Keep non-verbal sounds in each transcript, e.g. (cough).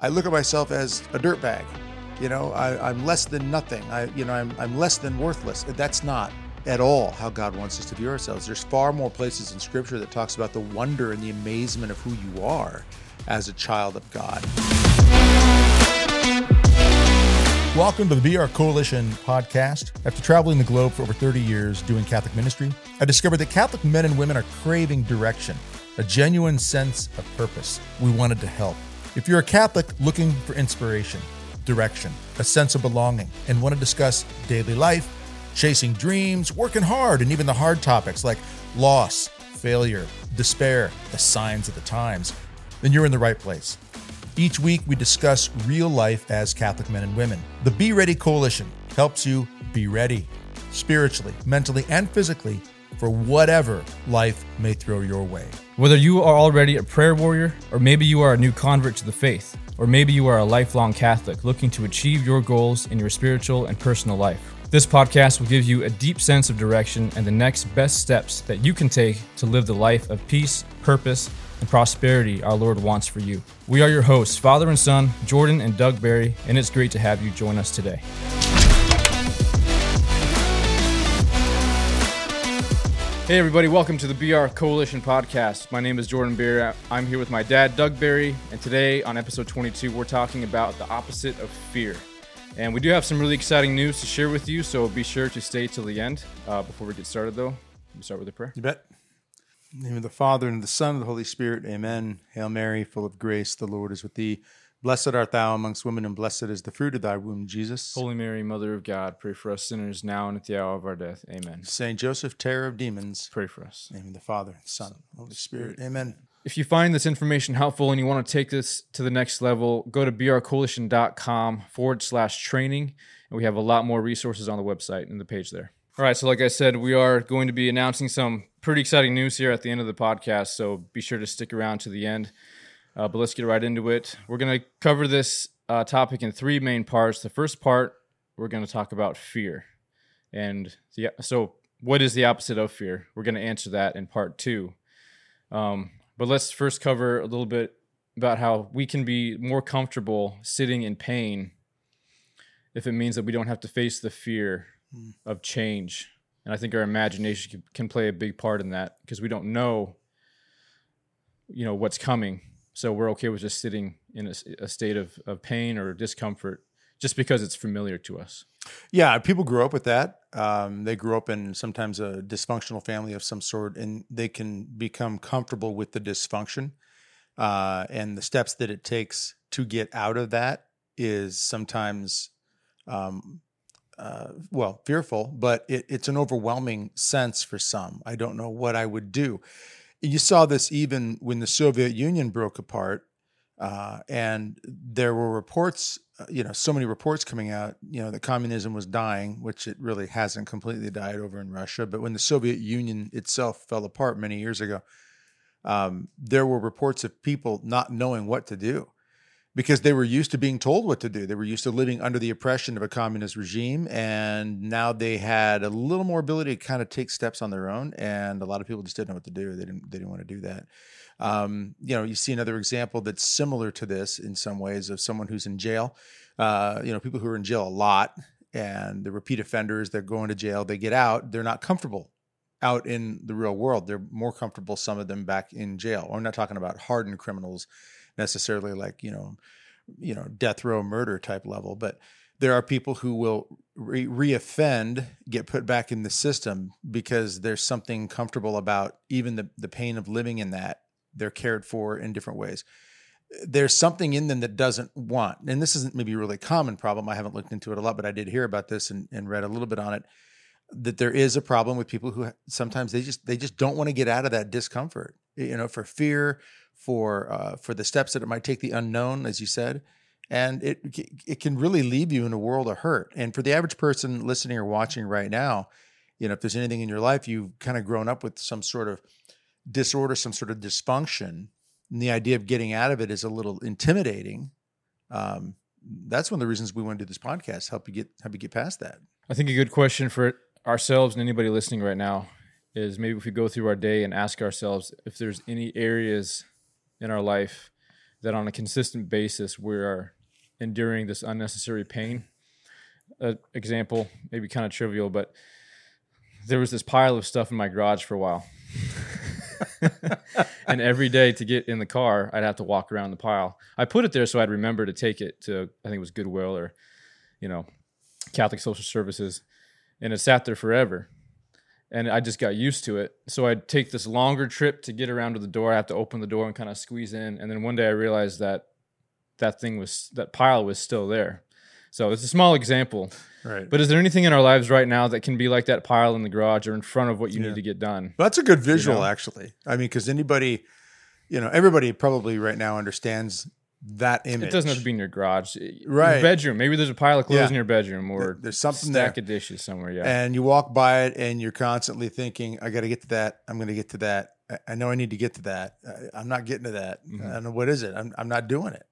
I look at myself as a dirtbag. You know, I, I'm less than nothing. I, you know, I'm, I'm less than worthless. That's not at all how God wants us to view ourselves. There's far more places in Scripture that talks about the wonder and the amazement of who you are as a child of God. Welcome to the BR Coalition podcast. After traveling the globe for over 30 years doing Catholic ministry, I discovered that Catholic men and women are craving direction, a genuine sense of purpose. We wanted to help. If you're a Catholic looking for inspiration, direction, a sense of belonging, and want to discuss daily life, chasing dreams, working hard, and even the hard topics like loss, failure, despair, the signs of the times, then you're in the right place. Each week, we discuss real life as Catholic men and women. The Be Ready Coalition helps you be ready spiritually, mentally, and physically for whatever life may throw your way. Whether you are already a prayer warrior, or maybe you are a new convert to the faith, or maybe you are a lifelong Catholic looking to achieve your goals in your spiritual and personal life. This podcast will give you a deep sense of direction and the next best steps that you can take to live the life of peace, purpose, and prosperity our Lord wants for you. We are your hosts, Father and Son, Jordan and Doug Barry, and it's great to have you join us today. Hey, everybody, welcome to the BR Coalition podcast. My name is Jordan Barry. I'm here with my dad, Doug Barry, and today on episode 22, we're talking about the opposite of fear. And we do have some really exciting news to share with you, so be sure to stay till the end. Uh, before we get started, though, we start with a prayer. You bet. In the name of the Father, and of the Son, and of the Holy Spirit, amen. Hail Mary, full of grace, the Lord is with thee. Blessed art thou amongst women, and blessed is the fruit of thy womb, Jesus. Holy Mary, Mother of God, pray for us sinners now and at the hour of our death. Amen. Saint Joseph, terror of demons, Pray for us. in the name of the Father, the Son, the Holy Spirit, amen. If you find this information helpful and you want to take this to the next level, go to brcoalition.com forward slash training. And we have a lot more resources on the website and the page there. All right. So, like I said, we are going to be announcing some pretty exciting news here at the end of the podcast. So, be sure to stick around to the end. Uh, but let's get right into it. We're going to cover this uh, topic in three main parts. The first part, we're going to talk about fear. And the, so, what is the opposite of fear? We're going to answer that in part two. Um, but let's first cover a little bit about how we can be more comfortable sitting in pain if it means that we don't have to face the fear of change. And I think our imagination can play a big part in that because we don't know, you know, what's coming. So we're okay with just sitting in a state of, of pain or discomfort just because it's familiar to us. Yeah, people grow up with that. Um, they grew up in sometimes a dysfunctional family of some sort, and they can become comfortable with the dysfunction. Uh, and the steps that it takes to get out of that is sometimes, um, uh, well, fearful, but it, it's an overwhelming sense for some. I don't know what I would do. You saw this even when the Soviet Union broke apart. Uh, and there were reports, uh, you know, so many reports coming out, you know, that communism was dying, which it really hasn't completely died over in Russia. But when the Soviet Union itself fell apart many years ago, um, there were reports of people not knowing what to do because they were used to being told what to do. They were used to living under the oppression of a communist regime, and now they had a little more ability to kind of take steps on their own. And a lot of people just didn't know what to do. They didn't. They didn't want to do that. Um, you know, you see another example that's similar to this in some ways of someone who's in jail. Uh, you know, people who are in jail a lot and the repeat offenders, they're going to jail, they get out, they're not comfortable out in the real world. They're more comfortable, some of them back in jail. I'm not talking about hardened criminals necessarily like, you know, you know, death row murder type level, but there are people who will re- reoffend, get put back in the system because there's something comfortable about even the, the pain of living in that. They're cared for in different ways. There's something in them that doesn't want, and this isn't maybe a really common problem. I haven't looked into it a lot, but I did hear about this and, and read a little bit on it. That there is a problem with people who sometimes they just they just don't want to get out of that discomfort, you know, for fear, for uh, for the steps that it might take, the unknown, as you said, and it it can really leave you in a world of hurt. And for the average person listening or watching right now, you know, if there's anything in your life you've kind of grown up with some sort of disorder, some sort of dysfunction, and the idea of getting out of it is a little intimidating. Um, that's one of the reasons we want to do this podcast help you get help you get past that. I think a good question for ourselves and anybody listening right now is maybe if we go through our day and ask ourselves if there's any areas in our life that on a consistent basis we are enduring this unnecessary pain. Uh, example, maybe kind of trivial, but there was this pile of stuff in my garage for a while. (laughs) and every day to get in the car, I'd have to walk around the pile. I put it there so I'd remember to take it to, I think it was Goodwill or, you know, Catholic Social Services. And it sat there forever. And I just got used to it. So I'd take this longer trip to get around to the door. I have to open the door and kind of squeeze in. And then one day I realized that that thing was, that pile was still there. So it's a small example. Right. But is there anything in our lives right now that can be like that pile in the garage or in front of what you Yeah. need to get done? Well, that's a good visual, know? actually. I mean, because anybody, you know, everybody probably right now understands that image. It doesn't have to be in your garage. Right. Your bedroom. Maybe there's a pile of clothes Yeah. in your bedroom or There's something stack there. of dishes somewhere. Yeah. and you walk by it and you're constantly thinking i got to get to that i'm going to get to that I- know i need to get to that I- i'm not getting to that Mhm. i don't know what is it i'm, I'm not doing it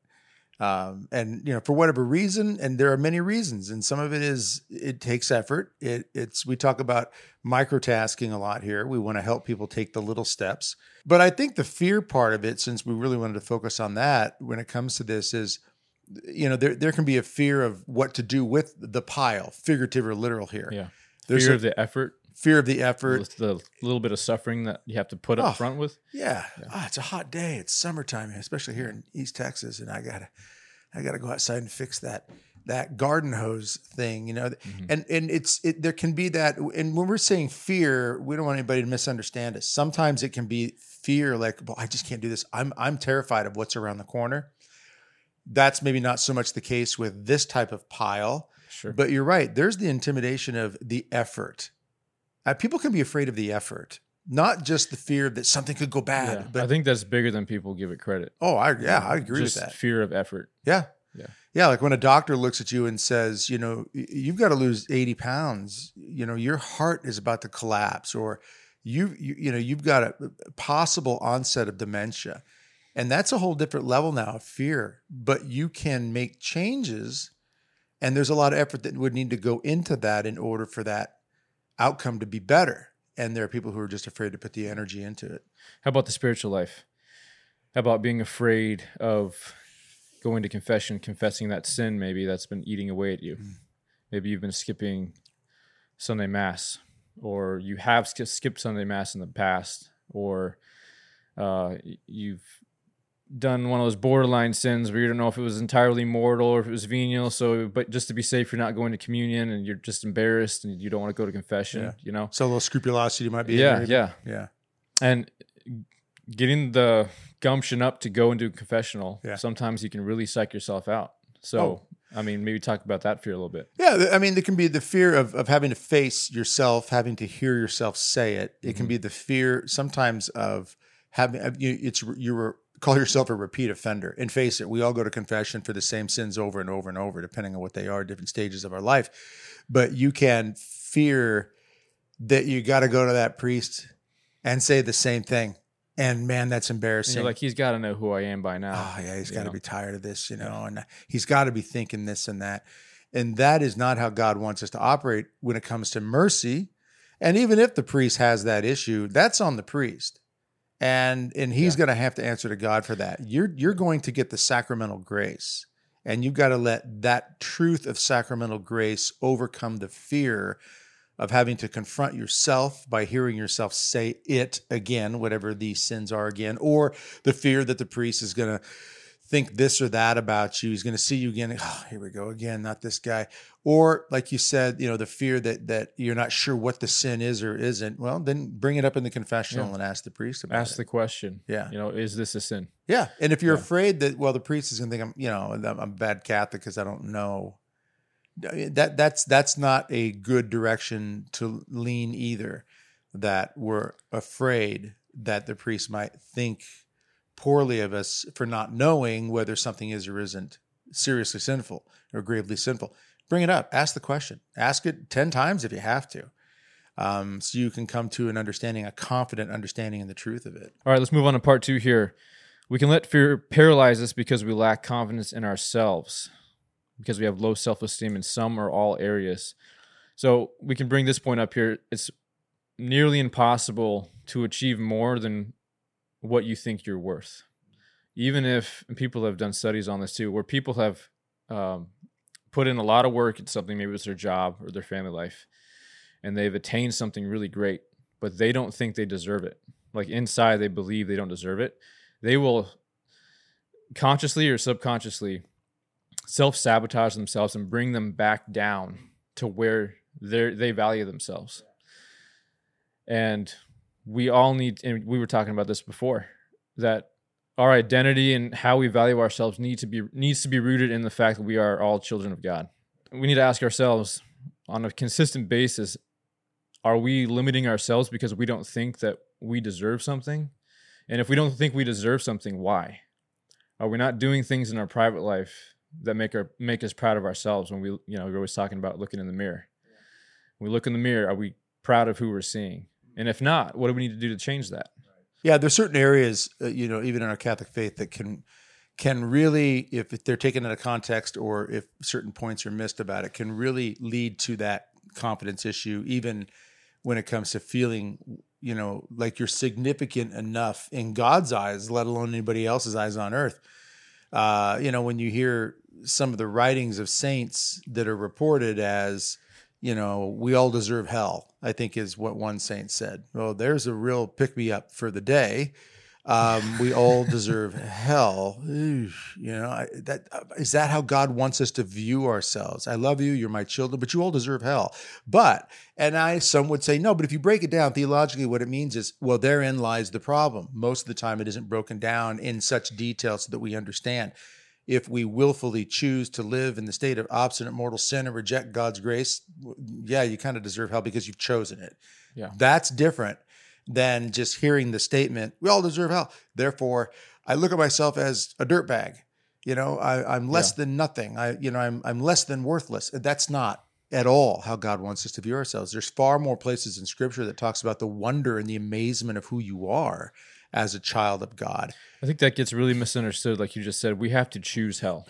um, and you know for whatever reason and there are many reasons and some of it is it takes effort. It, it's we talk about microtasking a lot here. We want to help people take the little steps. But i think the fear part of it since we really wanted to focus on that when it comes to this is you know there, there can be a fear of what to do with the pile figurative or literal here. Yeah. there's Fear a of the effort, fear of the effort. the little bit of suffering that you have to put up Oh. front with. Yeah. Ah, it's a hot day. It's summertime, especially here in East Texas, and I gotta, I gotta go outside and fix that that garden hose thing. You know, Mhm. and and it's it. There can be that, and when we're saying fear, we don't want anybody to misunderstand us. Sometimes it can be fear, like, well, I just can't do this. I'm I'm terrified of what's around the corner. That's maybe not so much the case with this type of pile. Sure. But you're right. There's the intimidation of the effort. Uh, people can be afraid of the effort, not just the fear that something could go bad. yeah. But I think that's bigger than people give it credit. oh, I yeah, I agree Just with that. fear of effort. Yeah, Yeah. yeah. Like when a doctor looks at you and says, you know, you've got to lose 80 pounds. You know, your heart is about to collapse, or you you, you know, you've got a possible onset of dementia, and that's a whole different level now of fear. But you can make changes, and there's a lot of effort that would need to go into that in order for that outcome to be better. And there are people who are just afraid to put the energy into it. How about the spiritual life? How about being afraid of going to confession, confessing that sin maybe that's been eating away at you? Mm. Maybe you've been skipping Sunday Mass, or you have skipped Sunday Mass in the past, or uh, you've done one of those borderline sins where you don't know if it was entirely mortal or if it was venial. So, but just to be safe, you're not going to communion and you're just embarrassed and you don't want to go to confession, Yeah. you know? So a little scrupulosity might be. Yeah, yeah yeah. and getting the gumption up to go and do confessional Yeah. sometimes you can really psych yourself out so Oh. i mean maybe talk about that fear a little bit Yeah, I mean, there can be the fear of of having to face yourself, having to hear yourself say it. It can Mhm. be the fear sometimes of having you. It's you were call yourself a repeat offender. And face it, we all go to confession for the same sins over and over and over, depending on what they are, different stages of our life. But you can fear that you got to go to that priest and say the same thing. And man, that's embarrassing. you're like he's got to know who i am by now oh yeah, he's got to be tired of this, you know, and he's got to be thinking this and that. And that is not how God wants us to operate when it comes to mercy. And even if the priest has that issue, that's on the priest. And and he's Yeah. going to have to answer to God for that. You're you're going to get the sacramental grace. And you've got to let that truth of sacramental grace overcome the fear of having to confront yourself by hearing yourself say it again, whatever these sins are again, or the fear that the priest is going to think this or that about you. He's going to see you again. Oh, here we go again, not this guy. Or like you said, you know, the fear that that you're not sure what the sin is or isn't. Well, then bring it up in the confessional Yeah. and ask the priest about ask it. the question Yeah. you know is this a sin Yeah, and if you're Yeah. afraid that well, the priest is going to think I'm, you know, I'm I'm a bad Catholic because I don't know. Uh, that that's that's not a good direction to lean either. That we're afraid that the priest might think poorly of us for not knowing whether something is or isn't seriously sinful or gravely sinful. Bring it up. Ask the question. Ask it ten times if you have to, um, so you can come to an understanding, a confident understanding in the truth of it. all right let's move on to part two here we can let fear paralyze us because we lack confidence in ourselves because we have low self-esteem in some or all areas so we can bring this point up here it's nearly impossible to achieve more than what you think you're worth even if people have done studies on this too, where people have um, put in a lot of work at something, maybe it's their job or their family life, and they've attained something really great, but they don't think they deserve it. Like inside, they believe they don't deserve it. They will consciously or subconsciously self sabotage themselves and bring them back down to where they they value themselves. And we all need, and we were talking about this before, that our identity and how we value ourselves need to be needs to be rooted in the fact that we are all children of God. We need to ask ourselves on a consistent basis are we limiting ourselves because we don't think that we deserve something? And if we don't think we deserve something, why? Are we not doing things in our private life that make our make us proud of ourselves when we you know we're always talking about looking in the mirror. When we look in the mirror, are we proud of who we're seeing? And if not, what do we need to do to change that? Yeah, there's certain areas, uh, you know, even in our Catholic faith that can can really, if they're taken out of context or if certain points are missed about it, can really lead to that confidence issue, even when it comes to feeling, you know, like you're significant enough in God's eyes, let alone anybody else's eyes on earth. Uh, you know, when you hear some of the writings of saints that are reported as, you know, we all deserve hell, I think is what one saint said. Well, there's a real pick me up for the day. Um, we all (laughs) deserve hell. You know, I, that is that how God wants us to view ourselves. I love you, you're my children, but you all deserve hell. But and I, some would say no. But if you break it down theologically, what it means is, well, therein lies the problem. Most of the time, it isn't broken down in such detail so that we understand if we willfully choose to live in the state of obstinate mortal sin and reject God's grace, yeah, you kind of deserve hell because you've chosen it. Yeah. That's different than just hearing the statement, we all deserve hell. Therefore, I look at myself as a dirtbag. You know, I, am less yeah. than nothing. I, you know, I'm I'm less than worthless. That's not at all how God wants us to view ourselves. There's far more places in Scripture that talks about the wonder and the amazement of who you are as a child of God. I think that gets really misunderstood. Like you just said, we have to choose hell.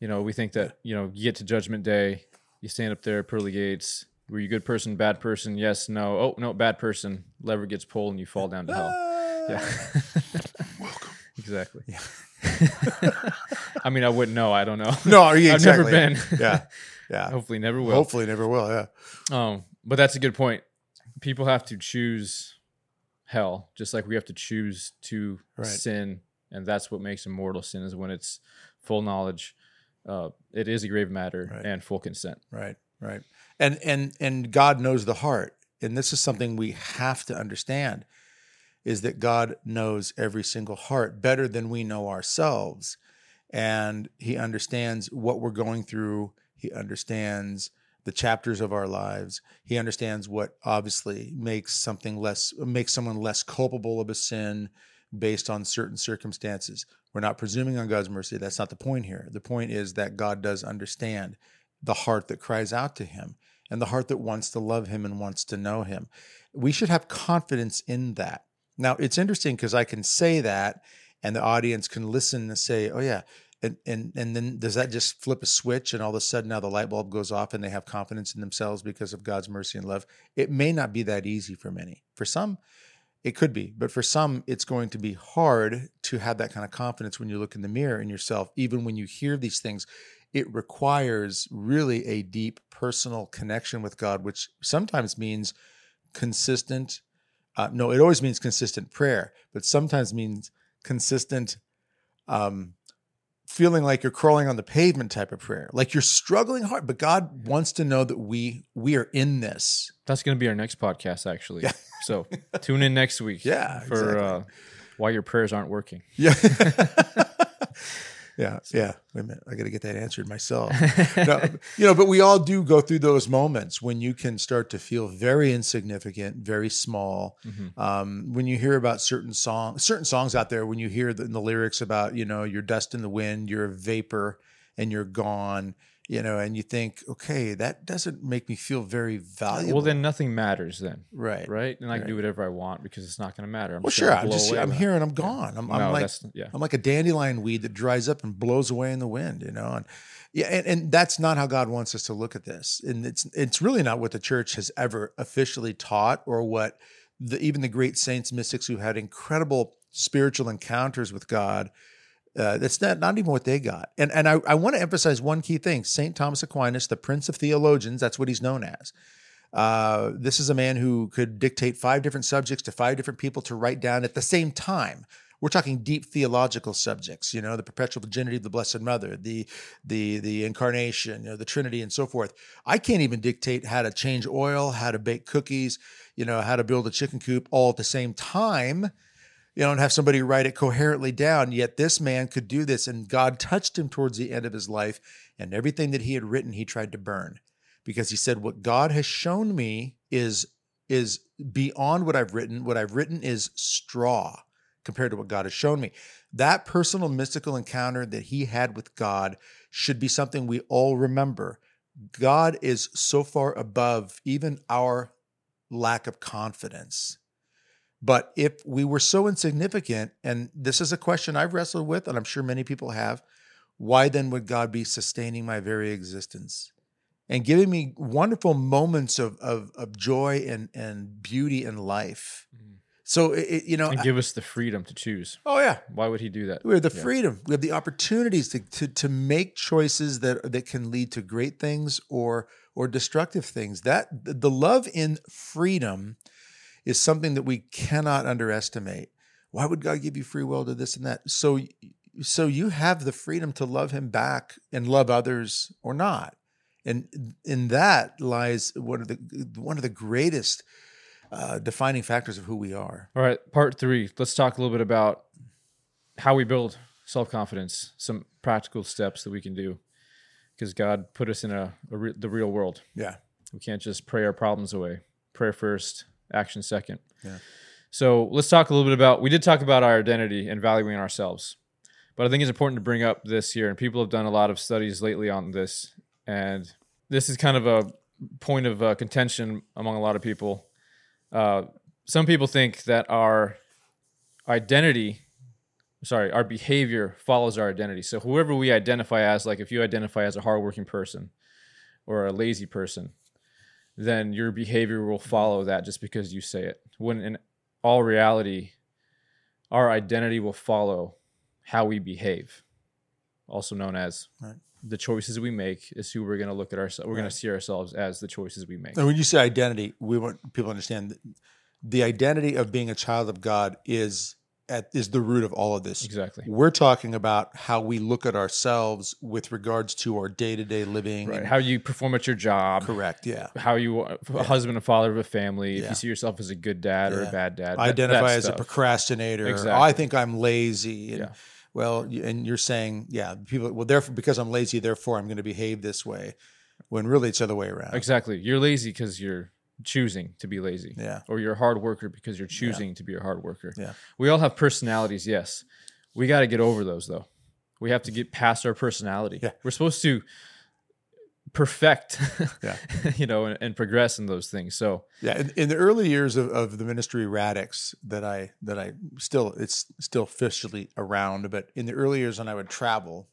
You know, we think that, you know, you get to judgment day, you stand up there, pearly gates. Were you a good person, bad person? Yes, no. Oh, no, bad person. Lever gets pulled and you fall down to hell. Ah. Yeah. (laughs) Welcome. exactly. Yeah. (laughs) I mean, I wouldn't know. I don't know. No, yeah, (laughs) I've never been. yeah. Yeah. Hopefully never will. Hopefully never will. Yeah. Um, but that's a good point. People have to choose hell, just like we have to choose to right. sin, and that's what makes a mortal sin is when it's full knowledge. Uh, it is a grave matter right. and full consent. Right, right, and and and God knows the heart, and this is something we have to understand: is that God knows every single heart better than we know ourselves, and He understands what we're going through. He understands the chapters of our lives. He understands what obviously makes something less makes someone less culpable of a sin based on certain circumstances. We're not presuming on God's mercy. That's not the point here. The point is that God does understand the heart that cries out to him and the heart that wants to love him and wants to know him. We should have confidence in that. Now, it's interesting because I can say that and the audience can listen and say, "Oh yeah, and, and and then does that just flip a switch and all of a sudden now the light bulb goes off and they have confidence in themselves because of God's mercy and love? It may not be that easy for many. For some, it could be, but for some, it's going to be hard to have that kind of confidence when you look in the mirror in yourself, even when you hear these things. It requires really a deep personal connection with God, which sometimes means consistent. Uh, no, it always means consistent prayer, but sometimes means consistent um, feeling like you're crawling on the pavement type of prayer. Like you're struggling hard but god wants to know that we we are in this. That's going to be our next podcast actually. Yeah. (laughs) so tune in next week yeah for exactly. uh, why your prayers aren't working. Yeah (laughs) (laughs) yeah, (laughs) yeah. Wait a minute, I got to get that answered myself. (laughs) no, you know, but we all do go through those moments when you can start to feel very insignificant, very small. Mm-hmm. Um, when you hear about certain songs, certain songs out there, when you hear the, the lyrics about, you know, you're dust in the wind, you're a vapor, and you're gone you know, and you think, okay, that doesn't make me feel very valuable. Well, then nothing matters then. Right. Right. And I can do whatever I want because it's not going to matter. I'm well, sure. I'm just, I'm here and I'm gone. I'm, I'm like, yeah. I'm like a dandelion weed that dries up and blows away in the wind, you know? And yeah, and, and that's not how God wants us to look at this. And it's, it's really not what the church has ever officially taught or what the, even the great saints, mystics who had incredible spiritual encounters with God. Uh, that's not, not even what they got. And and I, I want to emphasize one key thing. St. Thomas Aquinas, the Prince of Theologians, that's what he's known as. Uh, this is a man who could dictate five different subjects to five different people to write down at the same time. We're talking deep theological subjects, you know, the perpetual virginity of the Blessed Mother, the the the incarnation, you know, the Trinity, and so forth. I can't even dictate how to change oil, how to bake cookies, you know, how to build a chicken coop all at the same time you know, and have somebody write it coherently down. Yet this man could do this, and God touched him towards the end of his life, and everything that he had written, he tried to burn because he said, What God has shown me is is beyond what I've written. What I've written is straw compared to what God has shown me. That personal mystical encounter that he had with God should be something we all remember. God is so far above even our lack of confidence. But if we were so insignificant, and this is a question I've wrestled with, and I'm sure many people have, why then would God be sustaining my very existence? and giving me wonderful moments of of, of joy and and beauty in life. Mm-hmm. So it, you know, and give us the freedom to choose. Oh yeah, why would he do that? We have the yeah. freedom. We have the opportunities to, to to make choices that that can lead to great things or or destructive things. That the love in freedom is something that we cannot underestimate. Why would God give you free will to this and that? So so you have the freedom to love him back and love others or not and in that lies one of the one of the greatest uh, defining factors of who we are. All right, part three. Let's talk a little bit about how we build self confidence. Some practical steps that we can do because God put us in a, a re- the real world. Yeah, we can't just pray our problems away. Prayer first, action second. Yeah. So let's talk a little bit about. We did talk about our identity and valuing ourselves, but I think it's important to bring up this here. And people have done a lot of studies lately on this and this is kind of a point of uh, contention among a lot of people. Uh, some people think that our identity, sorry, our behavior follows our identity. So whoever we identify as, like if you identify as a hardworking person or a lazy person, then your behavior will mm-hmm. follow that just because you say it. When in all reality, our identity will follow how we behave, also known as right the choices we make is who we're going to look at ourselves. We're right. going to see ourselves as the choices we make. And when you say identity, we want people to understand the identity of being a child of God is at is the root of all of this. Exactly. We're talking about how we look at ourselves with regards to our day to day living. Right. How you perform at your job. Correct. Yeah. How you uh, a yeah. husband and father of a family. Yeah. If you see yourself as a good dad yeah. or a bad dad. Identify as stuff. a procrastinator. Exactly. Oh, I think I'm lazy. And, yeah well, and you're saying, yeah, people, well, therefore, because I'm lazy, therefore I'm going to behave this way, when really it's the other way around. Exactly. You're lazy because you're choosing to be lazy. Yeah. Or you're a hard worker because you're choosing yeah. to be a hard worker. Yeah. We all have personalities, yes. We got to get over those though. We have to get past our personality. Yeah. We're supposed to perfect yeah (laughs) you know and, and, progress in those things so yeah in, in, the early years of, of the ministry radix that i that i still it's still officially around but in the early years when i would travel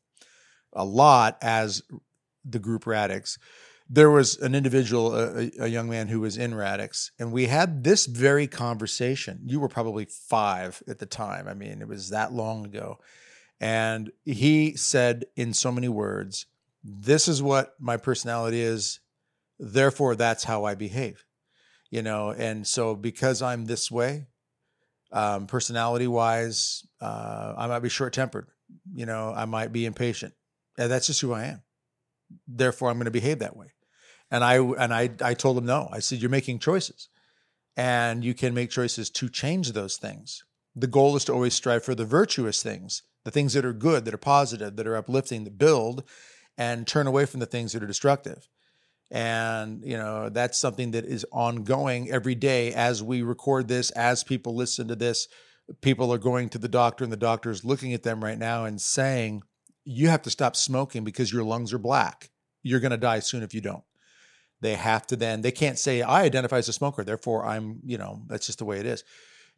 a lot as the group radix there was an individual a, a young man who was in radix and we had this very conversation. You were probably five at the time. I mean it was that long ago. And he said in so many words this is what my personality is. Therefore that's how i behave. You know and so because i'm this way um, personality wise uh, i might be short tempered you know i might be impatient. And that's just who i am. Therefore i'm going to behave that way and i and i i told him no i said you're making choices and you can make choices to change those things the goal is to always strive for the virtuous things the things that are good that are positive that are uplifting that build and turn away from the things that are destructive. And, you know, that's something that is ongoing every day as we record this, as people listen to this. People are going to the doctor, and the doctor is looking at them right now and saying, You have to stop smoking because your lungs are black. You're going to die soon if you don't. They have to then, they can't say, I identify as a smoker, therefore I'm, you know, that's just the way it is.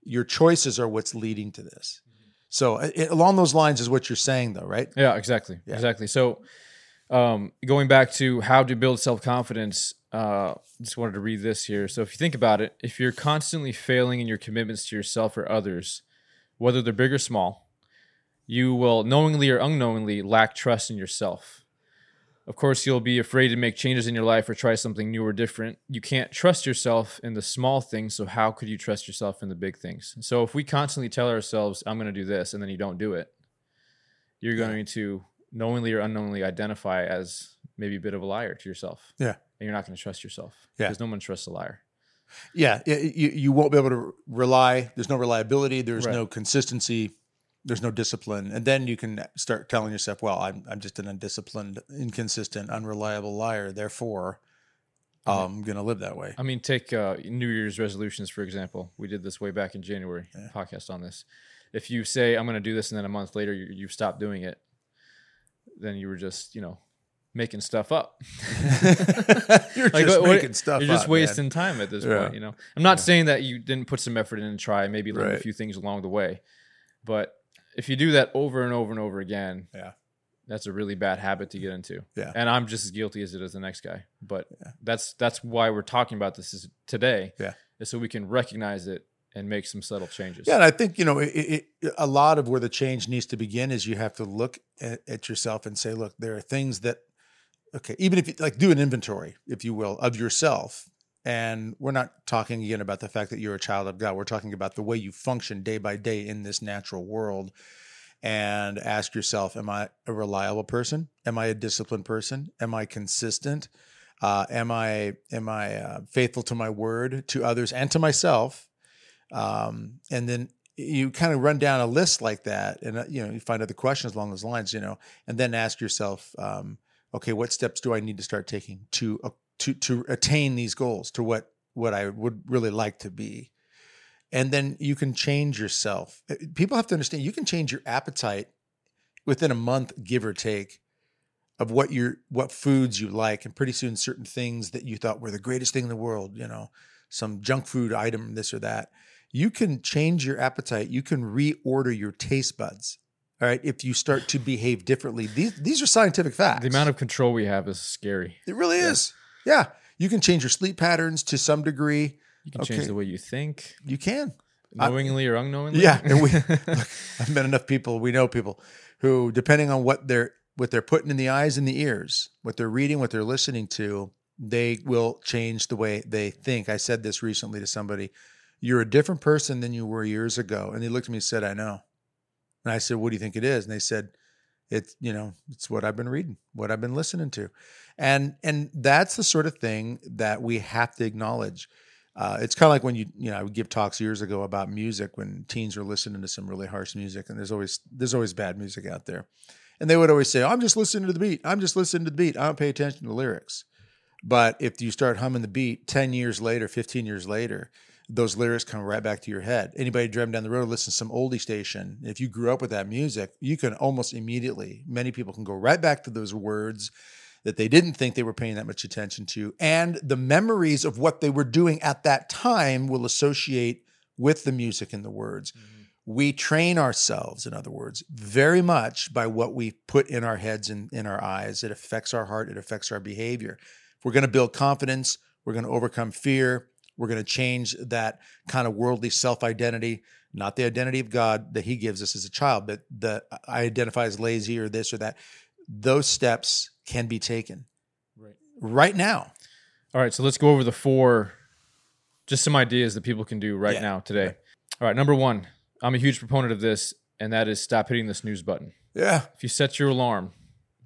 Your choices are what's leading to this. So, it, along those lines is what you're saying, though, right? Yeah, exactly. Yeah. Exactly. So, um, going back to how to build self confidence, uh, just wanted to read this here. So, if you think about it, if you're constantly failing in your commitments to yourself or others, whether they're big or small. You will knowingly or unknowingly lack trust in yourself. Of course, you'll be afraid to make changes in your life or try something new or different. You can't trust yourself in the small things, so how could you trust yourself in the big things? So if we constantly tell ourselves, I'm going to do this, and then you don't do it, you're going to knowingly or unknowingly identify as maybe a bit of a liar to yourself. Yeah. And you're not going to trust yourself. Yeah. Because no one trusts a liar. Yeah, you, you won't be able to rely. There's no reliability. There's Right. no consistency. There's no discipline, and then you can start telling yourself, "Well, I'm I'm just an undisciplined, inconsistent, unreliable liar. Therefore, I'm going to live that way." I mean, take uh, New Year's resolutions, for example. We did this way back in January, Yeah. podcast on this. If you say, I'm going to do this, and then a month later you, you stop doing it, then you were just, you know, making stuff up. (laughs) You're (laughs) Like, just what- what- making stuff. You're just up, man. wasting time at this Yeah. point, you know. I'm not saying that you didn't put some effort in and try, maybe learn a few things along the way, but if you do that over and over and over again, Yeah. that's a really bad habit to get into. Yeah. and I'm just as guilty as it is the next guy. But Yeah. that's that's why we're talking about this is today. Yeah. is so we can recognize it and make some subtle changes. Yeah, and I think you know it, it, a lot of where the change needs to begin is you have to look at, at yourself and say, look, there are things that, okay, even if you like do an inventory, if you will, of yourself. And we're not talking again about the fact that you're a child of God. We're talking about the way you function day by day in this natural world. And ask yourself, am I a reliable person? Am I a disciplined person? Am I consistent? Uh, am I am I uh, faithful to my word, to others, and to myself? um, and then you kind of run down a list like that and uh, you know you find other questions along those lines you know and then ask yourself um, okay what steps do i need to start taking to to to attain these goals to what what i would really like to be. And then you can change yourself. Uh, people have to understand you can change your appetite within a month give or take of what your what foods you like. And pretty soon certain things that you thought were the greatest thing in the world you know some junk food item this or that. You can change your appetite. You can reorder your taste buds all right? If you start to behave differently. These these are scientific facts the amount of control we have is scary. it really is yeah you can change your sleep patterns to some degree You can Okay. change the way you think, you can I- knowingly or unknowingly. Yeah, and we (laughs) look, I've met enough people. We know people who, depending on what they're what they're putting in the eyes and the ears, what they're reading, what they're listening to, they will change the way they think. I said this recently to somebody: "You're a different person than you were years ago." And they looked at me and said, "I know." And I said, "What do you think it is?" And they said, "It's you know, it's what I've been reading, what I've been listening to," and and that's the sort of thing that we have to acknowledge. Uh, it's kind of like when you you know I would give talks years ago about music when teens are listening to some really harsh music and there's always there's always bad music out there, and they would always say I'm just listening to the beat I'm just listening to the beat I don't pay attention to the lyrics, but if you start humming the beat ten years later, fifteen years later, those lyrics come right back to your head. Anybody driving down the road listen to some oldie station. If you grew up with that music, you can almost immediately many people can go right back to those words that they didn't think they were paying that much attention to. And the memories of what they were doing at that time will associate with the music and the words. Mm-hmm. We train ourselves, in other words, very much by what we put in our heads and in our eyes. It affects our heart, it affects our behavior. If we're going to build confidence, we're going to overcome fear, we're going to change that kind of worldly self identity, not the identity of God that He gives us as a child, but the I identify as lazy or this or that. Those steps can be taken Right. right now. All right, so let's go over the four, just some ideas that people can do right Yeah. now today. All right, number one, I'm a huge proponent of this, and that is stop hitting the snooze button. Yeah. If you set your alarm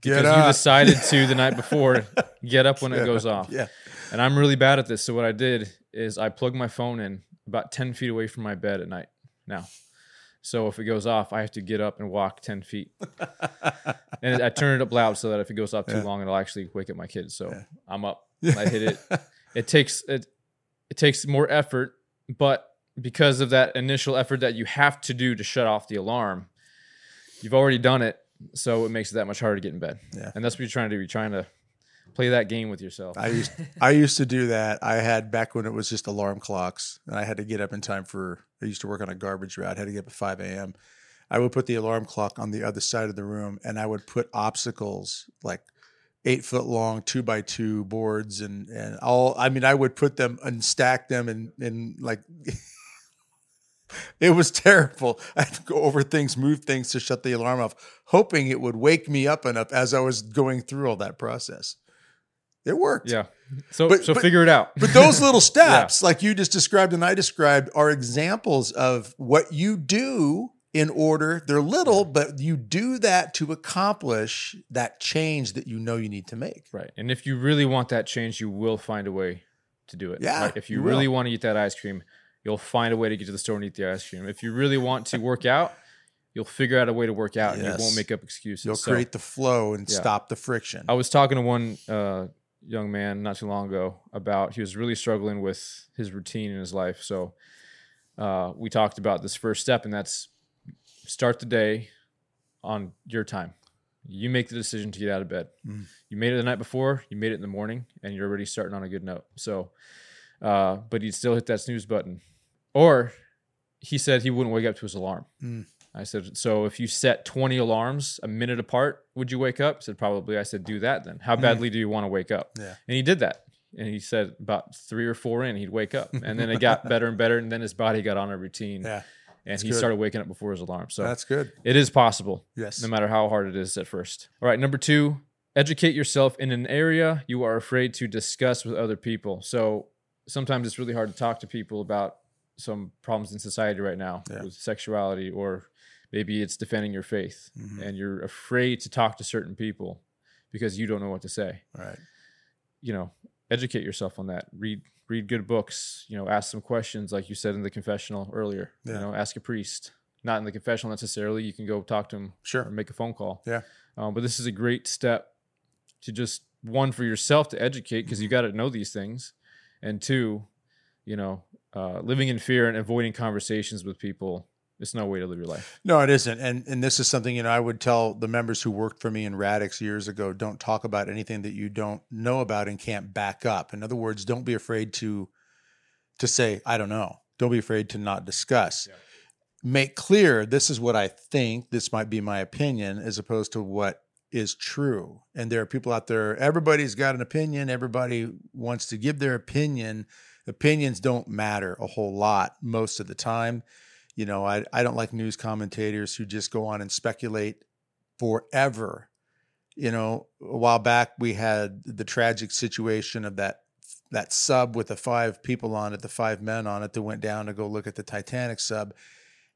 Get because you decided to the night (laughs) before, get up when it goes up. off. Yeah. And I'm really bad at this. So what I did is I plugged my phone in about 10 feet away from my bed at night now. So if it goes off, I have to get up and walk 10 feet. (laughs) and I turn it up loud so that if it goes off too Yeah. long, it'll actually wake up my kids. So Yeah. I'm up. I hit it. (laughs) It takes it it takes more effort, but because of that initial effort that you have to do to shut off the alarm, you've already done it. So it makes it that much harder to get in bed. Yeah. And that's what you're trying to do. You're trying to play that game with yourself. I used (laughs) I used to do that. I had back when it was just alarm clocks, and I had to get up in time for. I used to work on a garbage route. I had to get up at five a.m. I would put the alarm clock on the other side of the room, and I would put obstacles like eight foot long two by two boards and and all. I mean, I would put them and stack them and and like. (laughs) it was terrible. I had to go over things, move things to shut the alarm off, hoping it would wake me up enough as I was going through all that process. It worked. Yeah. So But- so but- figure it out. But those little (laughs) steps, like you just described and I described, are examples of what you do in order. They're little, but you do that to accomplish that change that you know you need to make. Right. And if you really want that change, you will find a way to do it. Yeah, Right? If you, you will. really want to eat that ice cream, you'll find a way to get to the store and eat the ice cream. If you really want to work out, you'll figure out a way to work out and you won't make up excuses. You'll So, create the flow and Yeah. stop the friction. I was talking to one uh, young man not too long ago about he was really struggling with his routine in his life. So uh, we talked about this first step, and that's start the day on your time. You make the decision to get out of bed. Mm. You made it the night before, you made it in the morning, and you're already starting on a good note. So, uh, but he'd still hit that snooze button. Or he said he wouldn't wake up to his alarm. Mm. I said, so if you set 20 alarms a minute apart, would you wake up? He said, probably. I said, do that then. How mm. badly do you want to wake up? Yeah. And he did that. And he said about three or four in, he'd wake up. And then it got (laughs) better and better. And then his body got on a routine. Yeah. and he good. started waking up before his alarm. So That's good. it is possible, Yes. no matter how hard it is at first. All right. Number two, educate yourself in an area you are afraid to discuss with other people. So sometimes it's really hard to talk to people about some problems in society right now Yeah. with sexuality or maybe it's defending your faith Mhm. and you're afraid to talk to certain people because you don't know what to say Right. you know educate yourself on that read read good books you know ask some questions like you said in the confessional earlier Yeah. you know ask a priest not in the confessional necessarily you can go talk to him or Sure. make a phone call Yeah. um, but this is a great step to just one for yourself to educate because you got to know these things and two you know uh, living in fear and avoiding conversations with people it's no way to live your life No, it isn't. And and this is something you know I would tell the members who worked for me in Radix years ago, don't talk about anything that you don't know about and can't back up. In other words, don't be afraid to to say I don't know. Don't be afraid to not discuss. Yeah. Make clear this is what I think, this might be my opinion as opposed to what is true. And there are people out there everybody's got an opinion, everybody wants to give their opinion. Opinions don't matter a whole lot most of the time you know I, I don't like news commentators who just go on and speculate forever. You know a while back we had the tragic situation of that that sub with the five people on it the five men on it that went down to go look at the titanic sub.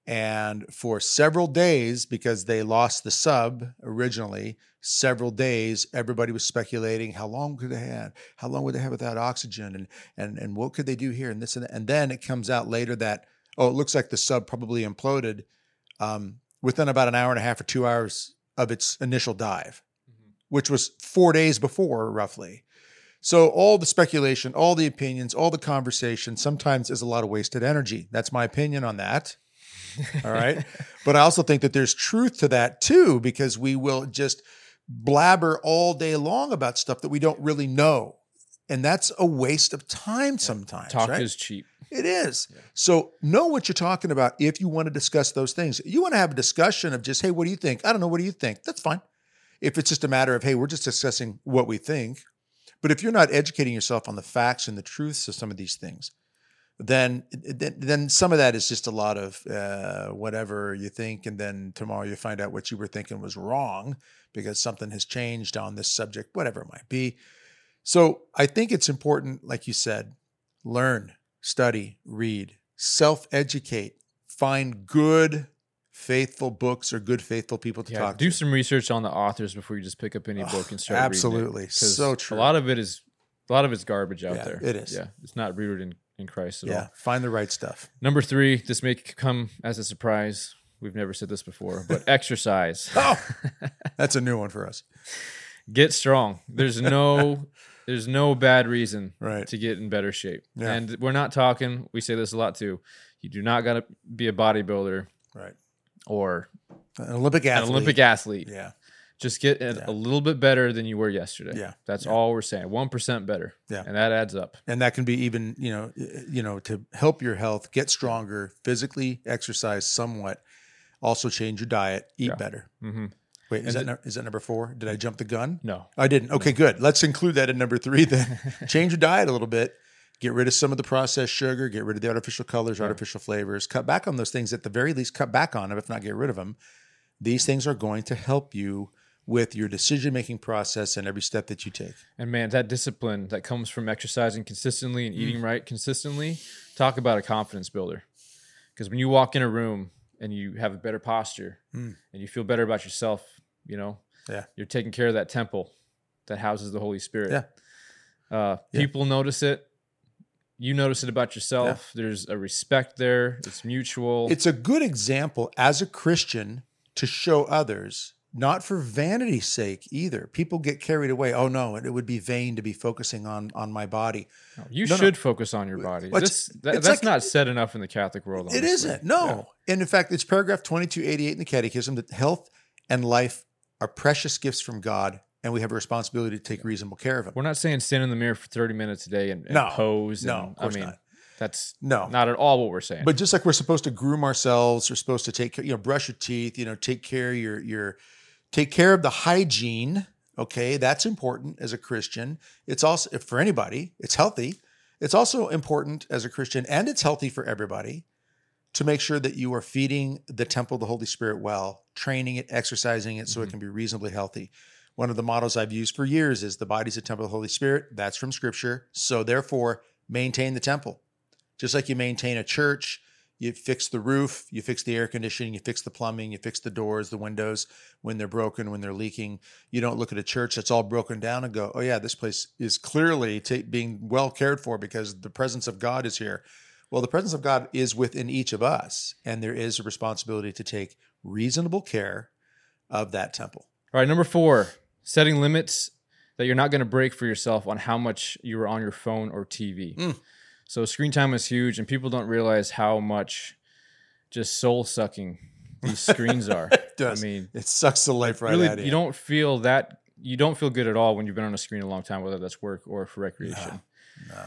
And for several days because they lost the sub originally several days everybody was speculating how long could they have? How long would they have without oxygen? And and and what could they do here? And this and that. and then it comes out later that oh, it looks like the sub probably imploded um, within about an hour and a half or two hours of its initial dive, which was four days before, roughly. So all the speculation, all the opinions, all the conversation sometimes is a lot of wasted energy. That's my opinion on that. All right. (laughs) but I also think that there's truth to that too, because we will just blabber all day long about stuff that we don't really know. And that's a waste of time sometimes. talk right? is cheap It is. So know what you're talking about if you want to discuss those things. You want to have a discussion of just, hey, what do you think? I don't know. What do you think? That's fine. If it's just a matter of, hey, we're just discussing what we think. But if you're not educating yourself on the facts and the truths of some of these things, then then, then some of that is just a lot of uh, whatever you think, and then tomorrow you find out what you were thinking was wrong because something has changed on this subject, whatever it might be. So I think it's important, like you said, learn, study, read, self educate, find good, faithful books or good, faithful people to yeah, talk do to. some research on the authors before you just pick up any book and start absolutely. So true. A lot of it is a lot of it's garbage out Yeah, there. it is. Yeah, it's not rooted in, in Christ at yeah, all. find the right stuff. Number three, this may come as a surprise. We've never said this before, but (laughs) exercise. Oh, (laughs) that's a new one for us. Get strong. There's no (laughs) there's no bad reason Right. to get in better shape. Yeah. And we're not talking, we say this a lot too. You do not gotta be a bodybuilder Right. or An Olympic athlete. an Olympic athlete. Yeah. Just get a, Yeah. a little bit better than you were yesterday. Yeah. That's Yeah. all we're saying. One percent better. Yeah. And that adds up. and that can be even you know you know to help your health get stronger physically exercise somewhat also change your diet eat better hmm wait is that is that number four did i jump the gun No. i didn't okay good let's include that in number three then (laughs) change your diet a little bit Get rid of some of the processed sugar, get rid of the artificial colors, artificial flavors, cut back on those things at the very least, cut back on them, if not get rid of them. These things are going to help you with your decision making process and every step that you take. And man, that discipline that comes from exercising consistently and Mm. eating right consistently, talk about a confidence builder. Because when you walk in a room and you have a better posture Mm. and you feel better about yourself, you know, Yeah. you're taking care of that temple that houses the Holy Spirit. Yeah. Uh, Yeah. People notice it. You notice it about yourself. There's a respect there. It's mutual. It's a good example as a Christian to show others, not for vanity's sake either. People get carried away. Oh no, it would be vain to be focusing on on my body. you no, no. should focus on your body. Well, This, that- that's like- not said enough in the Catholic world. It honestly. isn't. No. And in fact, it's paragraph 2288 in the Catechism that health and life are precious gifts from God, and we have a responsibility to take reasonable care of them. We're not saying stand in the mirror for 30 minutes a day and, and No. pose. No, and, of course I mean, not. that's No. not at all what we're saying. But just like we're supposed to groom ourselves, we're supposed to take care, you know, brush your teeth, you know, take care of your your take care of the hygiene. Okay, that's important as a Christian. It's also for anybody. It's healthy. It's also important as a Christian, and it's healthy for everybody to make sure that you are feeding the temple of the Holy Spirit well, training it, exercising it, so it mm-hmm. can be reasonably healthy. One of the models I've used for years is the body's a temple of the Holy Spirit. That's from Scripture. So therefore, maintain the temple just like you maintain a church you fix the roof you fix the air conditioning you fix the plumbing you fix the doors the windows when they're broken when they're leaking you don't look at a church that's all broken down and go oh yeah this place is clearly ta- being well cared for because the presence of god is here well the presence of god is within each of us and there is a responsibility to take reasonable care of that temple all right, number four, setting limits that you're not going to break for yourself on how much you are on your phone or TV. Mm. So screen time is huge, and people don't realize how much just soul sucking these screens are. (laughs) it does I mean, it sucks the life right really, out of you don't feel that you don't feel good at all when you've been on a screen a long time, whether that's work or for recreation. no.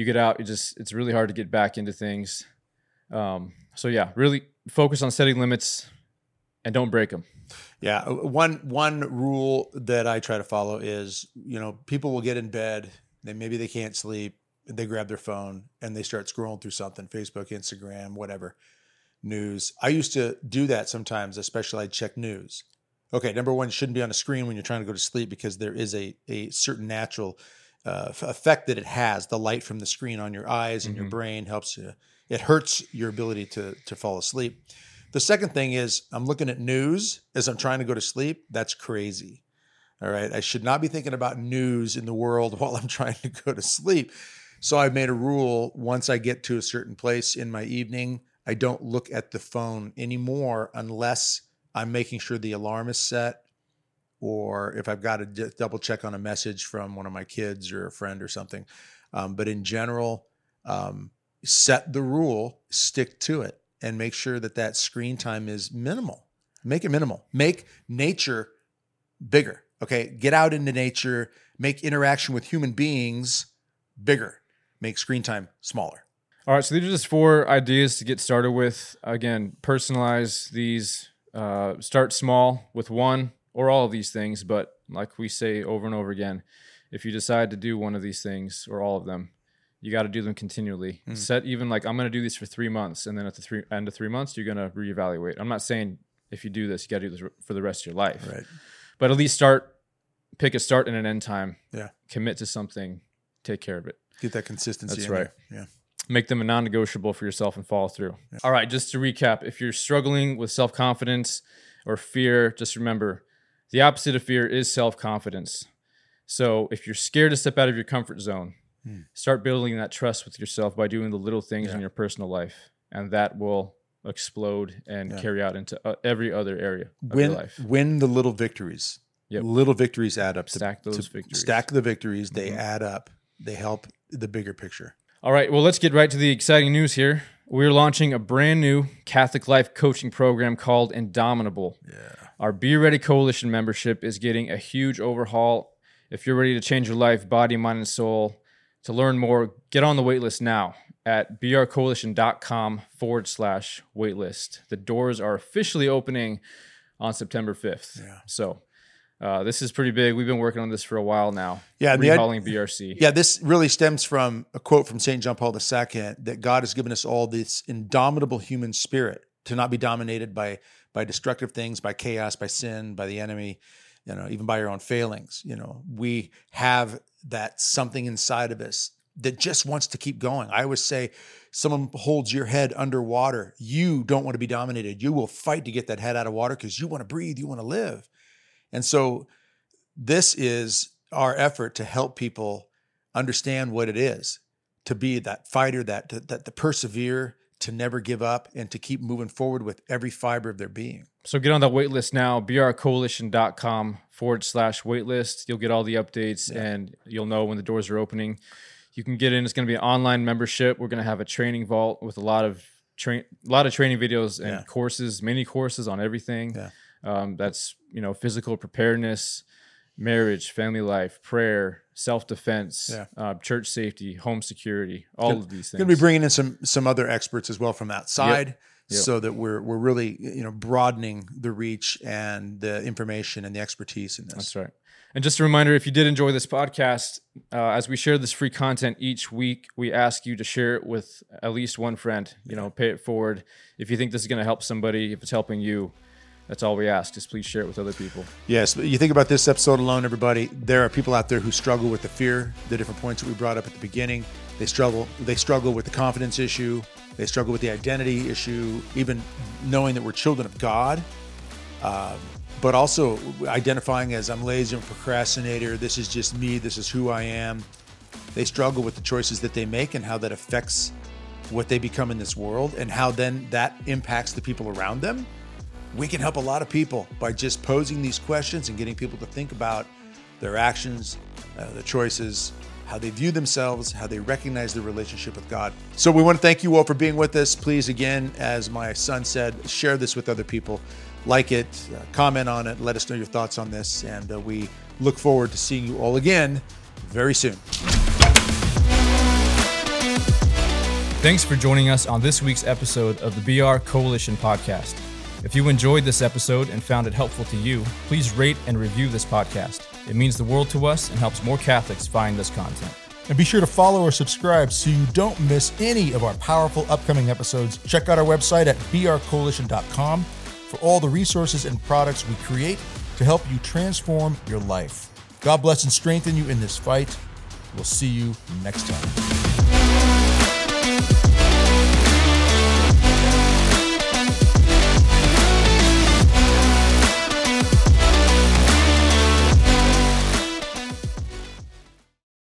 You get out, you just it's really hard to get back into things. Um, so yeah, really focus on setting limits and don't break them. Yeah, uh, one one rule that I try to follow is, you know, people will get in bed, then maybe they can't sleep, they grab their phone and they start scrolling through something, Facebook, Instagram, whatever, news. I used to do that sometimes, especially I'd check news. Okay, number one, shouldn't be on a screen when you're trying to go to sleep because there is a a certain natural uh, effect that it has. The light from the screen on your eyes and your Mhm. brain helps you. It hurts your ability to to fall asleep. The second thing is I'm looking at news as I'm trying to go to sleep. That's crazy. All right. I should not be thinking about news in the world (laughs) while I'm trying to go to sleep. So i've made a rule once I get to a certain place in my evening, I don't look at the phone anymore unless I'm making sure the alarm is set or if I've got to d- double check on a message from one of my kids or a friend or something. Um, but in general, um, set the rule, stick to it, and make sure that that screen time is minimal. Make it minimal. Make nature bigger. Okay. Get out into nature, make interaction with human beings bigger, make screen time smaller. All right, so these are just four ideas to get started with. Again, personalize these. Uh, start small with one or all of these things, but like we say over and over again, if you decide to do one of these things or all of them, you got to do them continually. Mm. Set even like I'm going to do these for three months, and then at the three end of three months, you're going to reevaluate. I'm not saying if you do this, you got to do this for the rest of your life, Right. but at least start, pick a start and an end time. Yeah. Commit to something, take care of it Get that consistency. That's right. there. Yeah. make them a non-negotiable for yourself and follow through. All right, just to recap, if you're struggling with self-confidence or fear, just remember the opposite of fear is self-confidence. So if you're scared to step out of your comfort zone, Hmm. start building that trust with yourself by doing the little things Yeah. in your personal life, and that will explode and Yeah. carry out into uh, every other area of Win, your life. win the little victories. Yep. Little victories add up. to- Stack those to victories. Stack the victories. They Mhm. add up. They help the bigger picture. All right, well, let's get right to the exciting news here. We're launching a brand new Catholic life coaching program called Indomitable. Yeah. Our Be Ready Coalition membership is getting a huge overhaul. If you're ready to change your life, body, mind, and soul, to learn more, get on the waitlist now at brcoalition.com forward slash waitlist. The doors are officially opening on September 5th. Yeah. So Uh, this is pretty big. We've been working on this for a while now. Yeah, the BRC. Yeah, this really stems from a quote from St. John Paul II that God has given us all this indomitable human spirit to not be dominated by by destructive things, by chaos, by sin, by the enemy, you know, even by your own failings. You know, we have that something inside of us that just wants to keep going. I always say, someone holds your head underwater. You don't want to be dominated. You will fight to get that head out of water because you want to breathe, you want to live. And so, this is our effort to help people understand what it is to be that fighter, that that the persevere, to never give up, and to keep moving forward with every fiber of their being. So get on that wait list now, brcoalition.com forward slash waitlist. You'll get all the updates Yeah. and you'll know when the doors are opening. You can get in. It's going to be an online membership. We're going to have a training vault with a lot of train, a lot of training videos and Yeah. courses, mini courses on everything. Yeah. Um, that's you know physical preparedness, marriage, family life, prayer, self defense, Yeah. uh, church safety, home security, all of these things. Going to be bringing in some some other experts as well from outside, Yep. so that we're we're really you know broadening the reach and the information and the expertise in this. That's right. And just a reminder if you did enjoy this podcast, uh, as we share this free content each week, we ask you to share it with at least one friend. You know, pay it forward. If you think this is going to help somebody, if it's helping you, that's all we ask. Just please share it with other people. Yes, you think about this episode alone, everybody. There are people out there who struggle with the fear, the different points that we brought up at the beginning. They struggle. They struggle with the confidence issue. They struggle with the identity issue, even knowing that we're children of God. Um, but also identifying as I'm lazy, I'm procrastinator. This is just me. This is who I am. They struggle with the choices that they make and how that affects what they become in this world, and how then that impacts the people around them we can help a lot of people by just posing these questions and getting people to think about their actions, uh, their choices, how they view themselves, how they recognize their relationship with God. So we want to thank you all for being with us. Please, again, as my son said, share this with other people. Like it, uh, comment on it, let us know your thoughts on this, and uh, we look forward to seeing you all again very soon. Thanks for joining us on this week's episode of the BR Coalition podcast. If you enjoyed this episode and found it helpful to you, please rate and review this podcast. It means the world to us and helps more Catholics find this content. And be sure to follow or subscribe so you don't miss any of our powerful upcoming episodes. Check out our website at brcoalition.com for all the resources and products we create to help you transform your life. God bless and strengthen you in this fight. We'll see you next time.